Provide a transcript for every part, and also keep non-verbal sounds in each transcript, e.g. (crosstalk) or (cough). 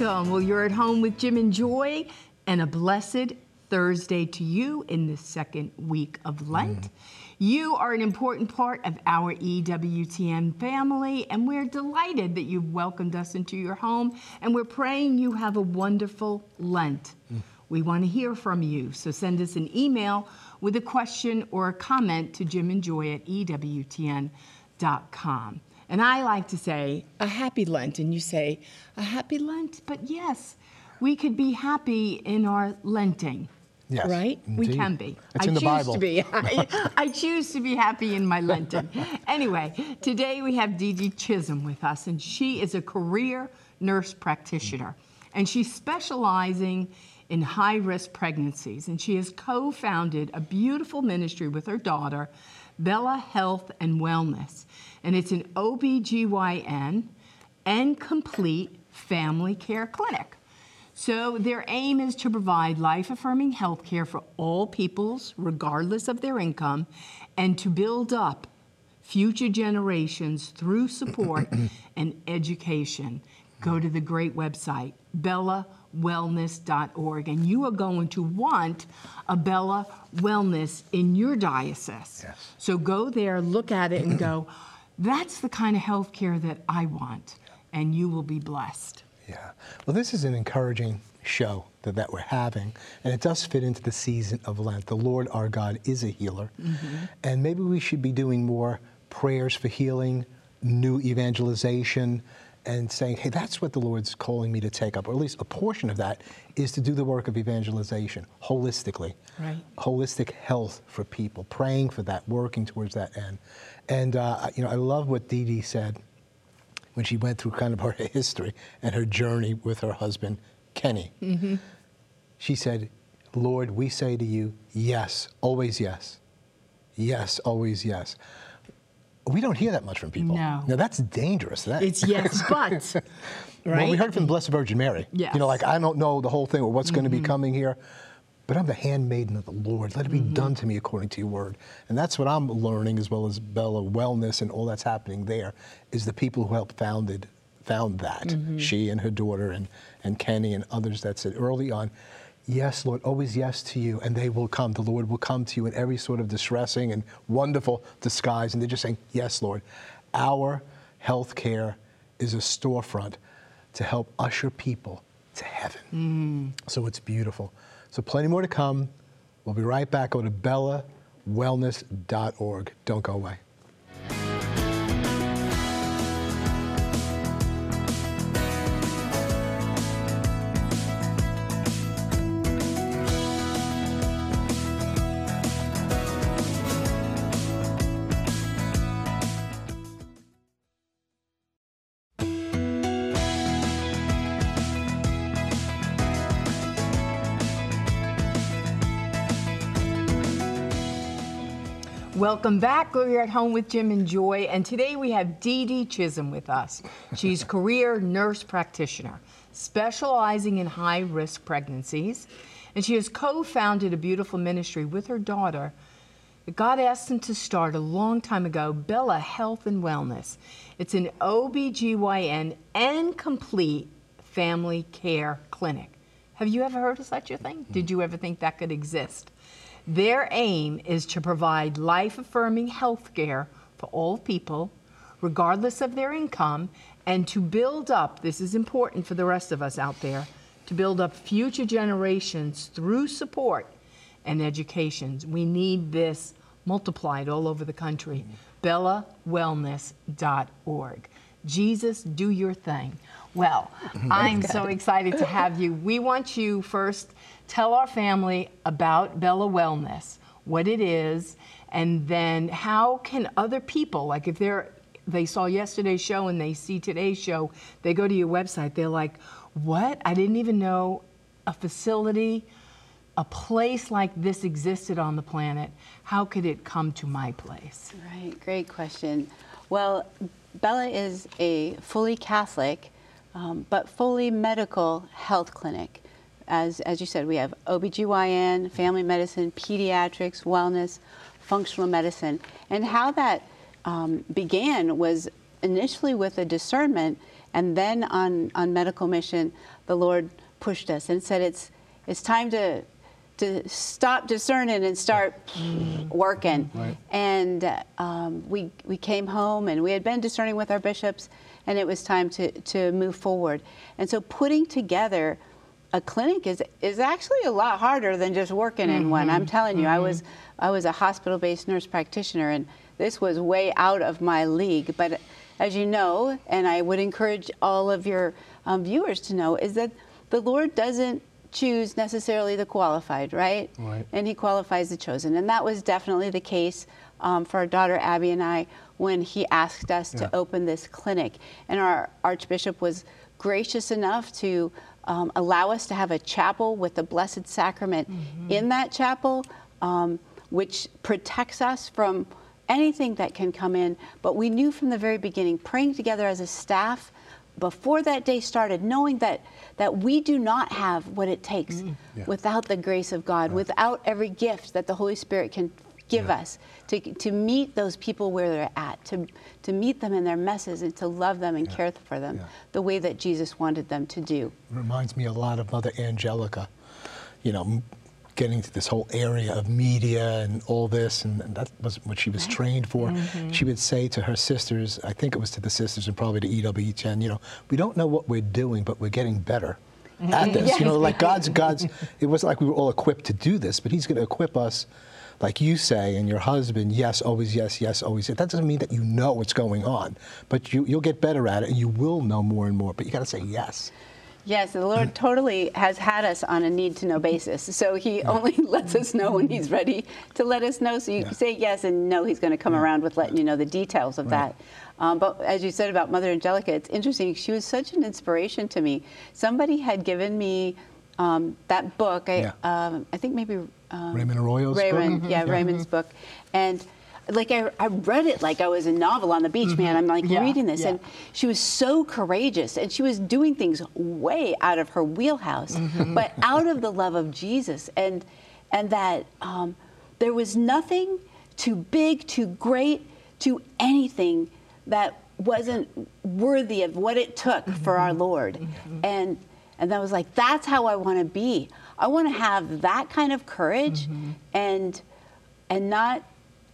welcome. Well, you're at home with Jim and Joy, and a blessed Thursday to you in the second week of Lent. Mm. You are an important part of our EWTN family, and we're delighted that you've welcomed us into your home, and we're praying you have a wonderful Lent. Mm. We want to hear from you, so send us an email with a question or a comment to Jim and Joy at EWTN.com. And I like to say a happy Lent, and you say a happy Lent, but yes, we could be happy in our Lenting. Yes, right? Indeed. We can be. It's I in the choose Bible. to be. (laughs) I, I, choose to be happy in my Lenten. (laughs) anyway, today we have Dede Chism with us, and she is a career nurse practitioner, and she's specializing in high risk pregnancies, and she has co founded a beautiful ministry with her daughter, Bella Health and Wellness, and it's an OBGYN and complete family care clinic. So, their aim is to provide life affirming health care for all peoples, regardless of their income, and to build up future generations through support (clears throat) and education. Go to the great website, bellawellness.org, and you are going to want a Bella Wellness in your diocese. Yes. So, go there, look at it, and go, that's the kind of health care that I want, and you will be blessed. Yeah. Well, this is an encouraging show that, that we're having, and it does fit into the season of Lent. The Lord our God is a healer, mm-hmm. and maybe we should be doing more prayers for healing, new evangelization, and saying, hey, that's what the Lord's calling me to take up, or at least a portion of that is to do the work of evangelization holistically. Right. Holistic health for people, praying for that, working towards that end. And, uh, you know, I love what Dede said when she went through kind of her (laughs) history and her journey with her husband, Kenny. Mm-hmm. She said, Lord, we say to you, yes, always yes. Yes, always yes. We don't hear that much from people. No. Now that's dangerous. That, it's yes, (laughs) but. right? Well, we heard from the Blessed Virgin Mary. Yes. You know, like I don't know the whole thing or what's mm-hmm. going to be coming here, but I'm the handmaiden of the Lord. Let it be mm-hmm. done to me according to your word. And that's what I'm learning, as well as Bella Wellness and all that's happening there, is the people who helped founded found that. Mm-hmm. She and her daughter and, and Kenny and others that said early on, Yes, Lord, always yes to you, and they will come. The Lord will come to you in every sort of distressing and wonderful disguise. And they're just saying, Yes, Lord. Our health care is a storefront to help usher people to heaven. Mm. So it's beautiful. So plenty more to come. We'll be right back. Go to bellawellness.org. Don't go away. Welcome back. We're at home with Jim and Joy, and today we have Dede Chism with us. She's (laughs) career nurse practitioner, specializing in high risk pregnancies, and she has co-founded a beautiful ministry with her daughter. God asked them to start a long time ago, Bella Health and Wellness. It's an OBGYN and complete family care clinic. Have you ever heard of such a thing? Did hmm. you ever think that could exist? Their aim is to provide life affirming health care for all people, regardless of their income, and to build up this is important for the rest of us out there to build up future generations through support and education. We need this multiplied all over the country. BellaWellness.org. Jesus, do your thing. Well, (laughs) I'm so excited to have you. We want you first tell our family about Bella Wellness, what it is, and then how can other people, like if they're they saw yesterday's show and they see today's show, they go to your website, they're like, "What? I didn't even know a facility, a place like this existed on the planet. How could it come to my place?" Right, great question. Well, Bella is a fully Catholic, um, but fully medical health clinic as, as you said, we have OBGYN, family medicine, pediatrics, wellness, functional medicine. And how that um, began was initially with a discernment, and then on, on medical mission, the Lord pushed us and said, it's, it's time to, to stop discerning and start working. Right. And um, we, we came home and we had been discerning with our bishops, and it was time to, to move forward. And so putting together a clinic is, is actually a lot harder than just working in one. I'm telling you, I was, I was a hospital based nurse practitioner, and this was way out of my league. But as you know, and I would encourage all of your um, viewers to know, is that the Lord doesn't choose necessarily the qualified, right? Right. And He qualifies the chosen. And that was definitely the case um, for our daughter Abby and I when He asked us Yeah. to open this clinic. And our Archbishop was gracious enough to um, allow us to have a chapel with the Blessed Sacrament in that chapel, um, which protects us from anything that can come in. But we knew from the very beginning, praying together as a staff before that day started, knowing that, that we do not have what it takes Yeah. without the grace of God, without every gift that the Holy Spirit can give Yeah. us to, to meet those people where they're at, to, to meet them in their messes and to love them and care for them Yeah. the way that Jesus wanted them to do. reminds me a lot of Mother Angelica, you know, getting to this whole area of media and all this, and, and that was what she was trained for. Mm-hmm. She would say to her sisters, I think it was to the sisters and probably to EWTN, you know, we don't know what we're doing, but we're getting better at (laughs) this. You know, like God's, God's, it wasn't like we were all equipped to do this, but He's going to equip us. Like you say, and your husband, yes, always yes, yes, always yes. That doesn't mean that you know what's going on, but you, you'll get better at it and you will know more and more. But you got to say yes. Yes, the Lord totally has had us on a need to know basis. So He only (laughs) lets us know when He's ready to let us know. So you Yeah. say yes and know He's going to come around with letting you know the details of Right. that. Um, but as you said about Mother Angelica, it's interesting. She was such an inspiration to me. Somebody had given me um, that book. I, Yeah. um, I think maybe um, Raymond Arroyo's book? Raymond, Mhm. yeah, Yeah. Raymond's book, and. Like I, I read it like I was a novel on the beach, man. I'm like Yeah, reading this, yeah. and she was so courageous and she was doing things way out of her wheelhouse but out of the love of jesus and and that um, there was nothing too big too great too anything that wasn't worthy of what it took for our lord and and i was like that's how i want to be i want to have that kind of courage mm-hmm. and and not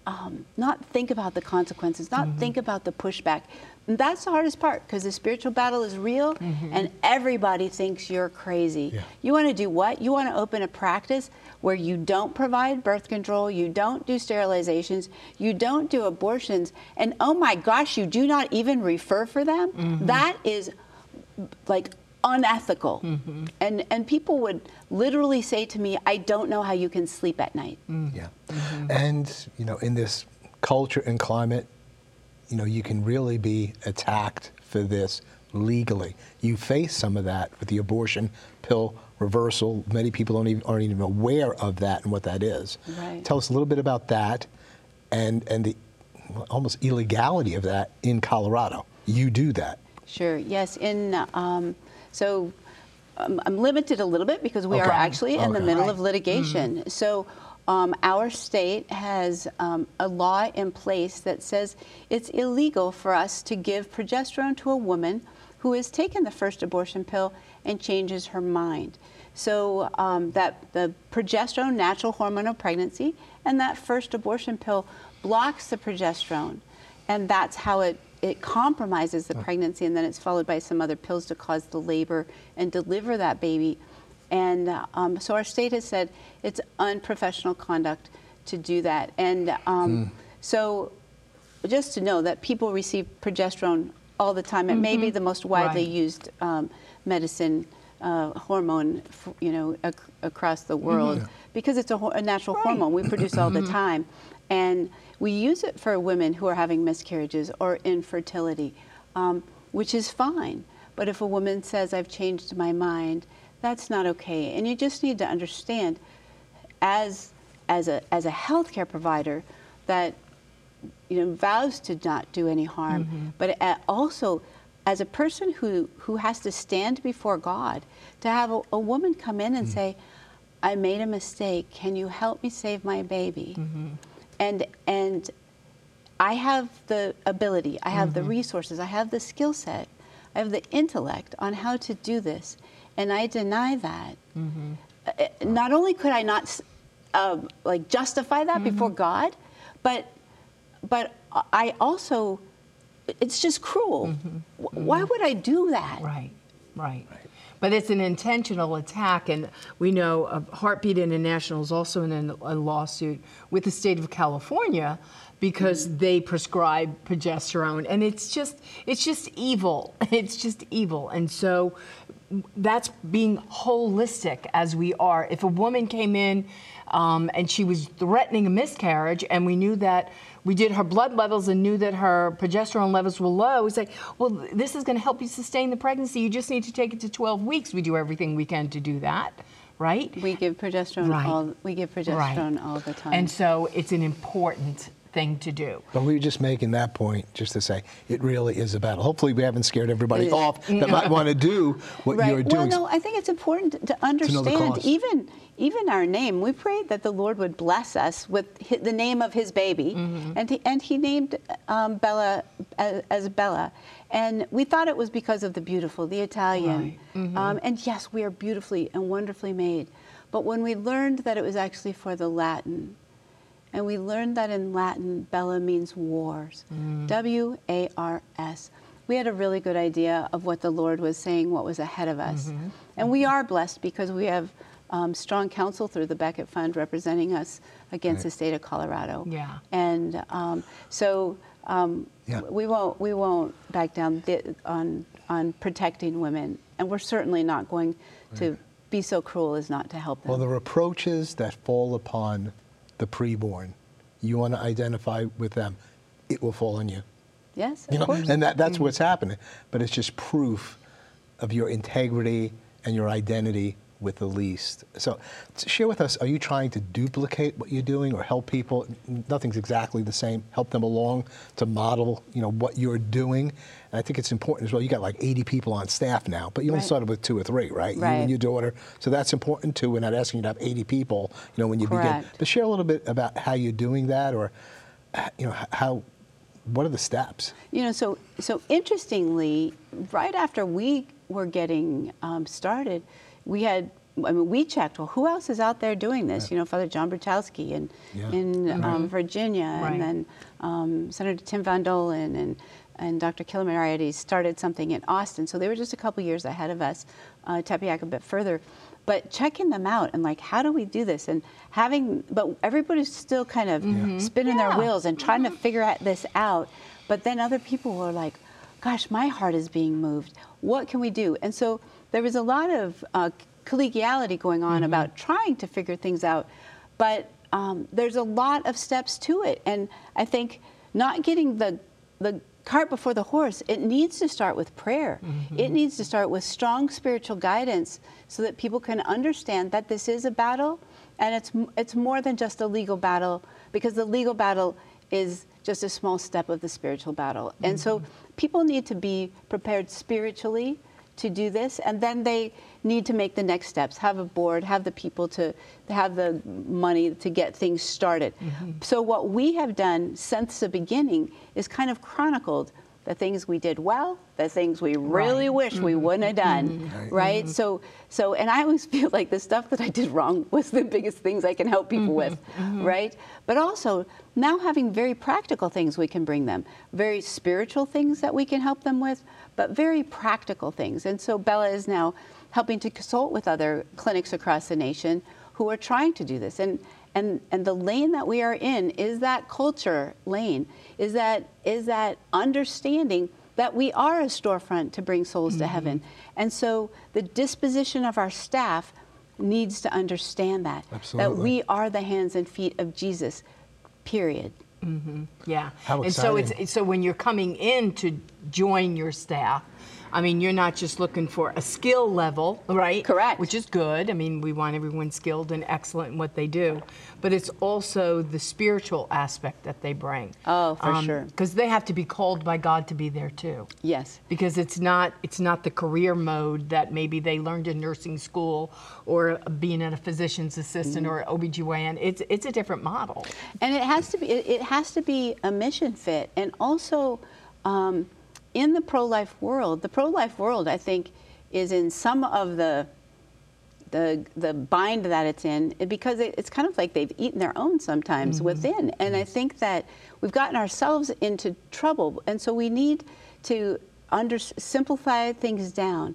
um, not think about the consequences, not mm-hmm. think about the pushback. And that's the hardest part because the spiritual battle is real mm-hmm. and everybody thinks you're crazy. Yeah. You want to do what? You want to open a practice where you don't provide birth control, you don't do sterilizations, you don't do abortions, and oh my gosh, you do not even refer for them? That is like unethical. And and people would literally say to me, I don't know how you can sleep at night. Yeah. And, you know, in this culture and climate, you know, you can really be attacked for this legally. You face some of that with the abortion pill reversal. Many people don't even, aren't even aware of that and what that is. Right. Tell us a little bit about that and, and the almost illegality of that in Colorado. You do that. Sure. Yes. In um, so um, I'm limited a little bit because we are Okay. actually in the middle Right. of litigation. So. Um, our state has um, a law in place that says it's illegal for us to give progesterone to a woman who has taken the first abortion pill and changes her mind. So um, that the progesterone, natural hormone of pregnancy, and that first abortion pill blocks the progesterone and that's how it, it compromises the pregnancy and then it's followed by some other pills to cause the labor and deliver that baby. And um, so our state has said it's unprofessional conduct to do that. And um, so just to know that people receive progesterone all the time it may be the most widely Right. used um, medicine uh, hormone f- you know ac- across the world. Because it's a, ho- a natural hormone we produce all the time and we use it for women who are having miscarriages or infertility, um, which is fine. But if a woman says, I've changed my mind, that's not okay. And you just need to understand, as, as, a, as a healthcare provider, that you know, vows to not do any harm, mm-hmm. but uh, also as a person who, who has to stand before God, to have a, a woman come in and mm. say, I made a mistake. Can you help me save my baby? Mm-hmm. And and I have the ability, I have Mm-hmm. the resources, I have the skill set, I have the intellect on how to do this, and I deny that. Mm-hmm. Uh, Not only could I not um, like justify that Mm-hmm. before God, but but I also it's just cruel. Wh- Why would I do that? Mm-hmm. Right, right. But it's an intentional attack, and we know uh, Heartbeat International is also in a, a lawsuit with the state of California because they prescribe progesterone, and it's just it's just evil. (laughs) It's just evil, and so that's being holistic as we are. If a woman came in um, and she was threatening a miscarriage, and we knew that we did her blood levels and knew that her progesterone levels were low, we say, well, this is going to help you sustain the pregnancy. You just need to take it to 12 weeks. We do everything we can to do that, right? We give progesterone Right. all we give progesterone all the time. And so it's an important thing to do. But we were just making that point just to say it really is a battle. Hopefully, we haven't scared everybody off that might want to do what right. you're doing. Well, no, I think it's important to understand cost. even even our name. We prayed that the Lord would bless us with the name of His baby, Mm-hmm. and he, and He named um, Bella as, as Bella, and we thought it was because of the beautiful, the Italian, Right. Mm-hmm. um, and yes, we are beautifully and wonderfully made. But when we learned that it was actually for the Latin, and we learned that in Latin, Bella means wars. W A R S. We had a really good idea of what the Lord was saying, what was ahead of us. And we are blessed because we have um, strong counsel through the Becket Fund representing us against Right. the state of Colorado. Yeah. And um, so um, Yeah. we won't we won't back down th- on on protecting women, and we're certainly not going to be so cruel as not to help them. Well, the reproaches that fall upon the preborn, you want to identify with them, it will fall on you. yes, of You know, course. and that, that's what's happening. But it's just proof of your integrity and your identity with the least. So, share with us: Are you trying to duplicate what you're doing, or help people? Nothing's exactly the same. Help them along to model, you know, what you're doing. And I think it's important as well. You got like 80 people on staff now, but you only Right. started with two or three, right? right? You and your daughter. So that's important too. We're not asking you to have 80 people, you know, when you begin. Correct. But share a little bit about how you're doing that, or, you know, how. What are the steps? You know, so so interestingly, right after we were getting um, started, we had. I mean, we checked. Well, who else is out there doing this? You know, Father John Bruchalski in Yeah. in um, Virginia, Right. and then um, Senator Tim Van Dolen and and Dr. Killamarides started something in Austin. So they were just a couple years ahead of us. Uh, Tepeyac a bit further, but checking them out and like, how do we do this? And having, but everybody's still kind of spinning their wheels and trying to figure out this out. But then other people were like, gosh, my heart is being moved. What can we do? And so there was a lot of uh, collegiality going on about trying to figure things out. But um, there's a lot of steps to it. And I think not getting the, the cart before the horse, it needs to start with prayer. It needs to start with strong spiritual guidance so that people can understand that this is a battle and it's, it's more than just a legal battle because the legal battle is just a small step of the spiritual battle. And so people need to be prepared spiritually to do this, and then they need to make the next steps, have a board, have the people to have the money to get things started. Mm-hmm. So what we have done since the beginning is kind of chronicled the things we did well, the things we really Right. wish we mm-hmm. wouldn't have done, mm-hmm. right? Mm-hmm. So, so, and I always (laughs) feel like the stuff that I did wrong was the biggest things I can help people with, right? But also now having very practical things we can bring them, very spiritual things that we can help them with, but very practical things. And so Bella is now helping to consult with other clinics across the nation who are trying to do this. And and and the lane that we are in is that culture lane. Is that is that understanding that we are a storefront to bring souls to mm-hmm. heaven. And so the disposition of our staff needs to understand that that we are the hands and feet of Jesus. Period. Mm-hmm. Yeah. How and so exciting. it's so when you're coming in to join your staff. I mean, you're not just looking for a skill level, right? Correct. Which is good. I mean, we want everyone skilled and excellent in what they do, but it's also the spiritual aspect that they bring. Oh, for sure. Because they have to be called by God to be there too Yes. because it's not it's not the career mode that maybe they learned in nursing school or being a physician's assistant or OBGYN. It's it's a different model. and it has to be it, it has to be a mission fit and also um, in the pro-life world the pro-life world i think is in some of the the the bind that it's in because it, it's kind of like they've eaten their own sometimes within. And i think that we've gotten ourselves into trouble. And so we need to under simplify things down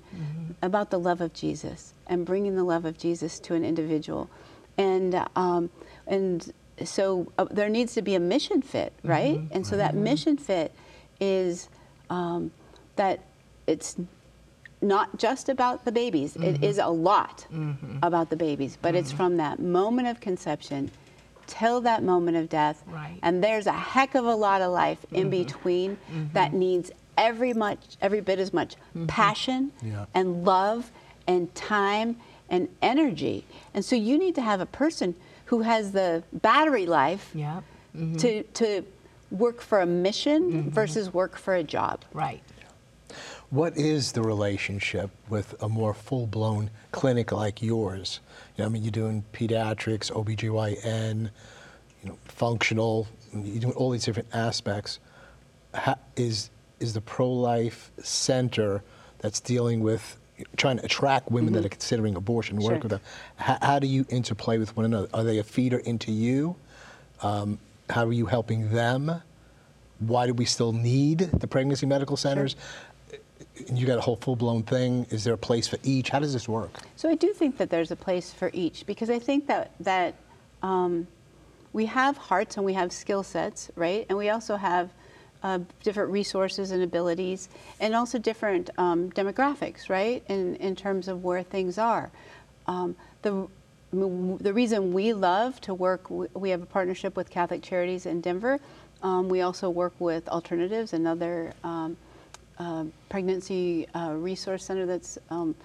about the love of jesus and bringing the love of jesus to an individual. And um, and so uh, there needs to be a mission fit right? And so that mission fit is um, that it's not just about the babies. It mm-hmm. is a lot mm-hmm. about the babies, but it's mm-hmm. from that moment of conception till that moment of death. Right. And there's a heck of a lot of life in between that needs every much every bit as much passion Yeah. and love and time and energy. And so you need to have a person who has the battery life Yeah. to to work for a mission versus work for a job. Right. What is the relationship with a more full-blown clinic like yours? You know, I mean, you're doing pediatrics, OBGYN, you know, functional, you're doing all these different aspects. How, is, is the pro-life center that's dealing with trying to attract women that are considering abortion, work Sure. with them, how, how do you interplay with one another? Are they a feeder into you? Um, how are you helping them? Why do we still need the pregnancy medical centers? And you got a whole full blown thing. Is there a place for each? How does this work? So I do think that there's a place for each because I think that that um, we have hearts and we have skill sets, right? And we also have uh, different resources and abilities, and also different um, demographics, right? In in terms of where things are. Um, the the reason we love to work, we have a partnership with Catholic Charities in Denver. Um, we also work with Alternatives, another um, uh, pregnancy uh, resource center that's um,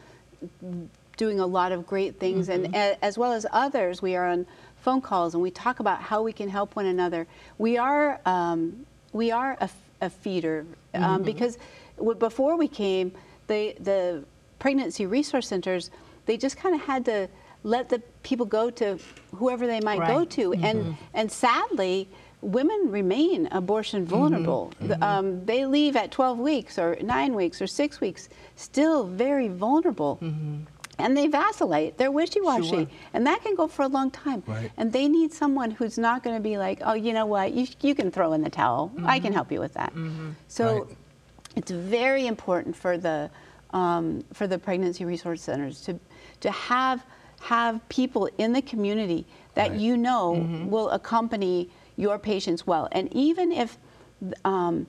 doing a lot of great things, and a, as well as others, we are on phone calls and we talk about how we can help one another. We are um, we are a feeder um, because w- before we came, the the pregnancy resource centers they just kind of had to let the people go to whoever they might go Right. to, and mm-hmm. and sadly. Women remain abortion mm-hmm. vulnerable. Mm-hmm. The- Um, they leave at 12 weeks or nine weeks or six weeks, still very vulnerable and they vacillate. They're wishy-washy, Sure. and that can go for a long time. Right. And they need someone who's not going to be like, "Oh, you know what? You, you can throw in the towel. I can help you with that." So, Right. it's very important for the um, for the pregnancy resource centers to to have have people in the community that Right. you know will accompany your patients well. And even if um,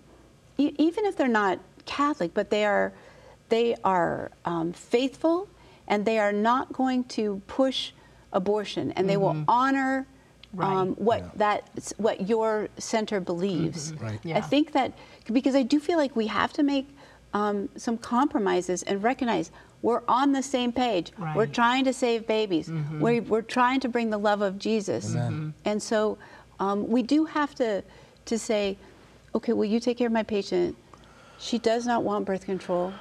e- even if they're not Catholic, but they are they are um, faithful and they are not going to push abortion and they will honor Right. um, what Yeah. that what your center believes. Right. I think that because I do feel like we have to make um, some compromises and recognize we're on the same page. We're Mm-hmm. trying to save babies. We're, we're trying to bring the love of Jesus. Amen. And so um, we do have to to say, okay, will you take care of my patient? She does not want birth control.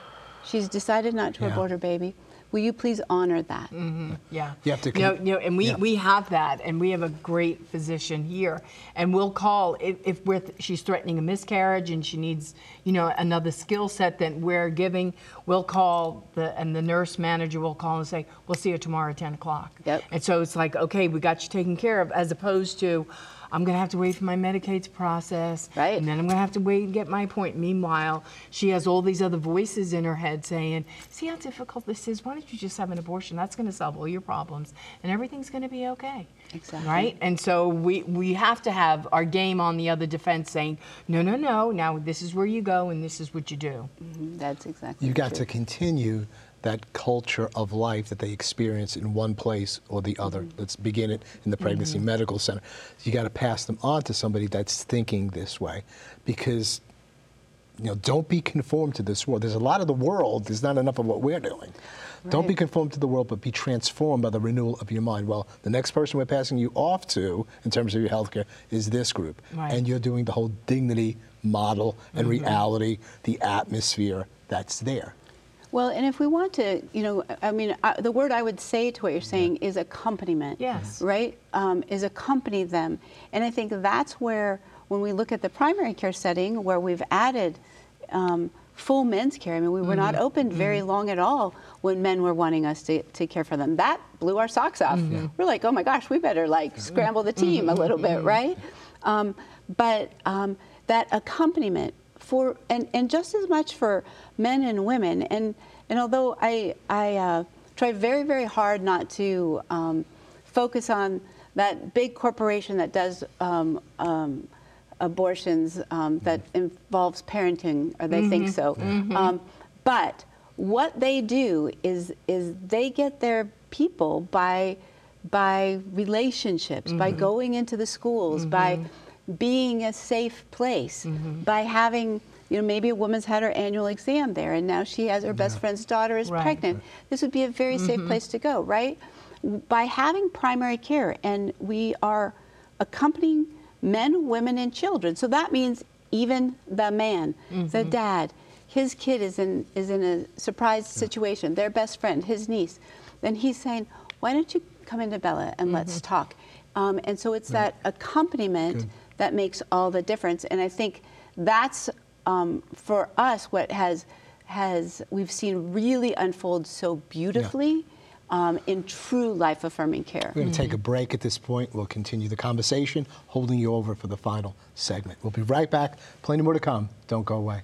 She's decided not to Yeah. abort her baby. Will you please honor that? Mm-hmm. Yeah. You have to No, con- no, and we, yeah. we have that, and we have a great physician here, and we'll call if, if we're th- she's threatening a miscarriage and she needs you know another skill set that we're giving. We'll call the and the nurse manager will call and say we'll see you tomorrow at ten o'clock. Yep. And so it's like okay, we got you taken care of, as opposed to. I'm gonna have to wait for my Medicaid to process, Right. and then I'm gonna have to wait and get my point. Meanwhile, she has all these other voices in her head saying, "See how difficult this is. Why don't you just have an abortion? That's gonna solve all your problems, and everything's gonna be okay." Exactly. Right. And so we we have to have our game on the other defense, saying, "No, no, no. Now this is where you go, and this is what you do." Mhm, That's exactly You've got true. to continue that culture of life that they experience in one place or the other. Mm-hmm. Let's begin it in the pregnancy medical center. You got to pass them on to somebody that's thinking this way because you know, don't be conformed to this world. There's a lot of the world. There's not enough of what we're doing. Don't be conformed to the world, but be transformed by the renewal of your mind. Well, the next person we're passing you off to, in terms of your healthcare, is this group, Right. and you're doing the whole dignity model and reality, the atmosphere that's there. Well, and if we want to, you know, I mean, I, the word I would say to what you're saying is accompaniment. Yes. Right? Um, is accompany them. And I think that's where, when we look at the primary care setting, where we've added um, full men's care, I mean, we were not Mm-hmm. open very long at all when men were wanting us to, to care for them. That blew our socks off. Mm-hmm. We're like, oh my gosh, we better like scramble the team a little bit, right? Um, but um, that accompaniment for and, and just as much for men and women. And and although I I uh, try very very hard not to um, focus on that big corporation that does um, um, abortions um, that involves parenting or they think so. Um, but what they do is is they get their people by by relationships by going into the schools by being a safe place mm-hmm. by having you know maybe a woman's had her annual exam there and now she has her best friend's daughter is Right. pregnant. This would be a very safe mm-hmm. place to go right? By having primary care and we are accompanying men women and children. So that means even the man the mm-hmm. dad his kid is in is in a surprise situation their best friend his niece. Then he's saying why don't you come into bella and let's talk? Um, and so it's that accompaniment that makes all the difference and i think that's um, for us what has has we've seen really unfold so beautifully um, in true life affirming care We're going to take a break at this point. We'll continue the conversation, holding you over for the final segment. We'll be right back. Plenty more to come. Don't go away.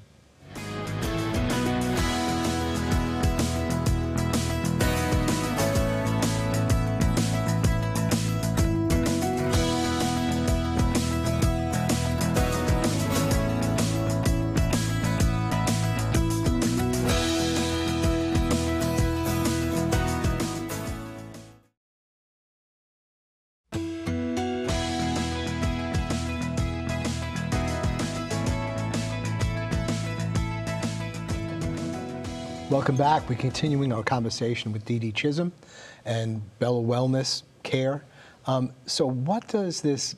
Welcome back. We're continuing our conversation with Dede Chism and Bella Wellness Care. Um, so, what does this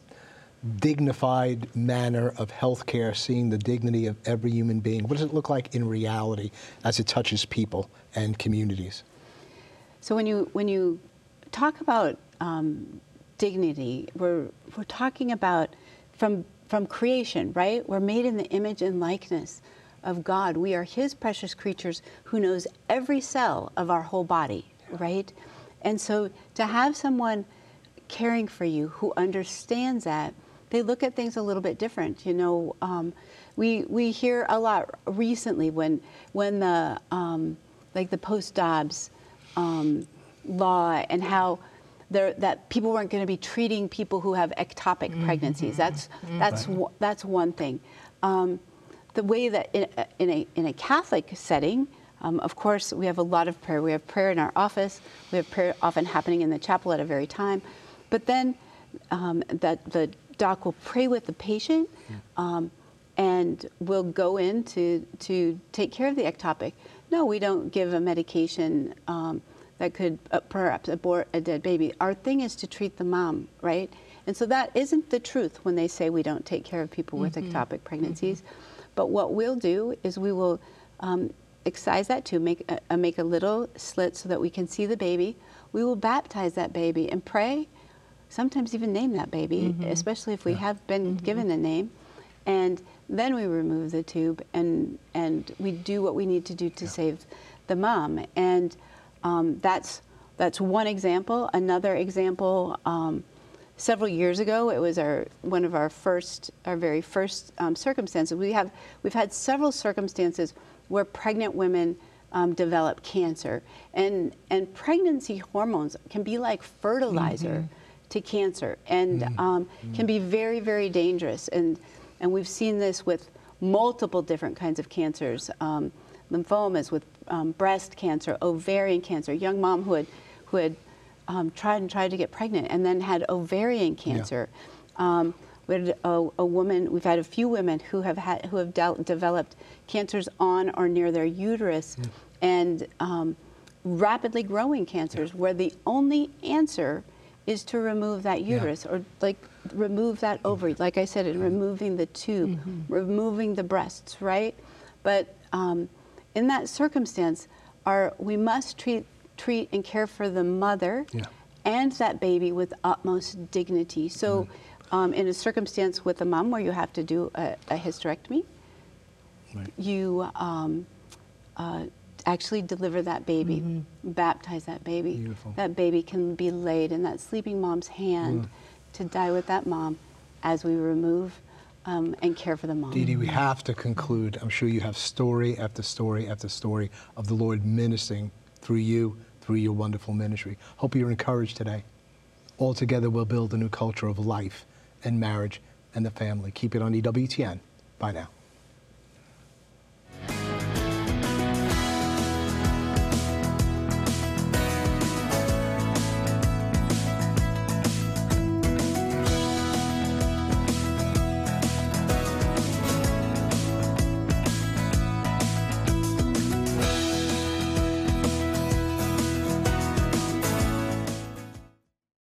dignified manner of healthcare, seeing the dignity of every human being, what does it look like in reality as it touches people and communities? So when you when you talk about um, dignity, we're we're talking about from from creation, right? We're made in the image and likeness of God. We are His precious creatures who knows every cell of our whole body, right? And so to have someone caring for you who understands that, they look at things a little bit different. You know, um, we we hear a lot recently when when the um, like the post Dobbs um, law and how there, that people weren't going to be treating people who have ectopic pregnancies. That's that's one- that's one thing. Um, the way that in, a- in a in a Catholic setting, um, of course, we have a lot of prayer. We have prayer in our office. We have prayer often happening in the chapel at a very time, but then um, that the doc will pray with the patient. Um, and we'll go in to, to take care of the ectopic. No, we don't give a medication um, that could uh, perhaps abort a dead baby. Our thing is to treat the mom, right? And so that isn't the truth when they say we don't take care of people with ectopic pregnancies. But what we'll do is we will um, excise that tube, make a, make a little slit so that we can see the baby. We will baptize that baby and pray, sometimes even name that baby, especially if we have been given a name. And then we remove the tube and and we do what we need to do to save the mom. And um, that's that's one example. Another example um, several years ago it was our one of our first our very first um, circumstances. We have we've had several circumstances where pregnant women um, develop cancer. And and pregnancy hormones can be like fertilizer to cancer and um, can be very very dangerous. And and we've seen this with multiple different kinds of cancers, um, lymphomas, with um, breast cancer, ovarian cancer. A young mom who had, who had um, tried and tried to get pregnant and then had ovarian cancer. Um, We had a, a woman. We've had a few women who have had who have dealt, developed cancers on or near their uterus, and um, rapidly growing cancers, where the only answer is to remove that uterus or like remove that ovary. Like I said, and removing the tube, removing the breasts, right? But um, in that circumstance, our, we must treat, treat and care for the mother Yeah. and that baby with utmost dignity. So, um, in a circumstance with a mom where you have to do a, a hysterectomy, Right. you um, uh, actually deliver that baby, baptize that baby. Beautiful. That baby can be laid in that sleeping mom's hand to die with that mom as we remove um, and care for the mom. Dede, we have to conclude. I'm sure you have story after story after story of the Lord ministering through you, through your wonderful ministry. Hope you're encouraged today. All together, we'll build a new culture of life and marriage and the family. Keep it on EWTN. Bye now.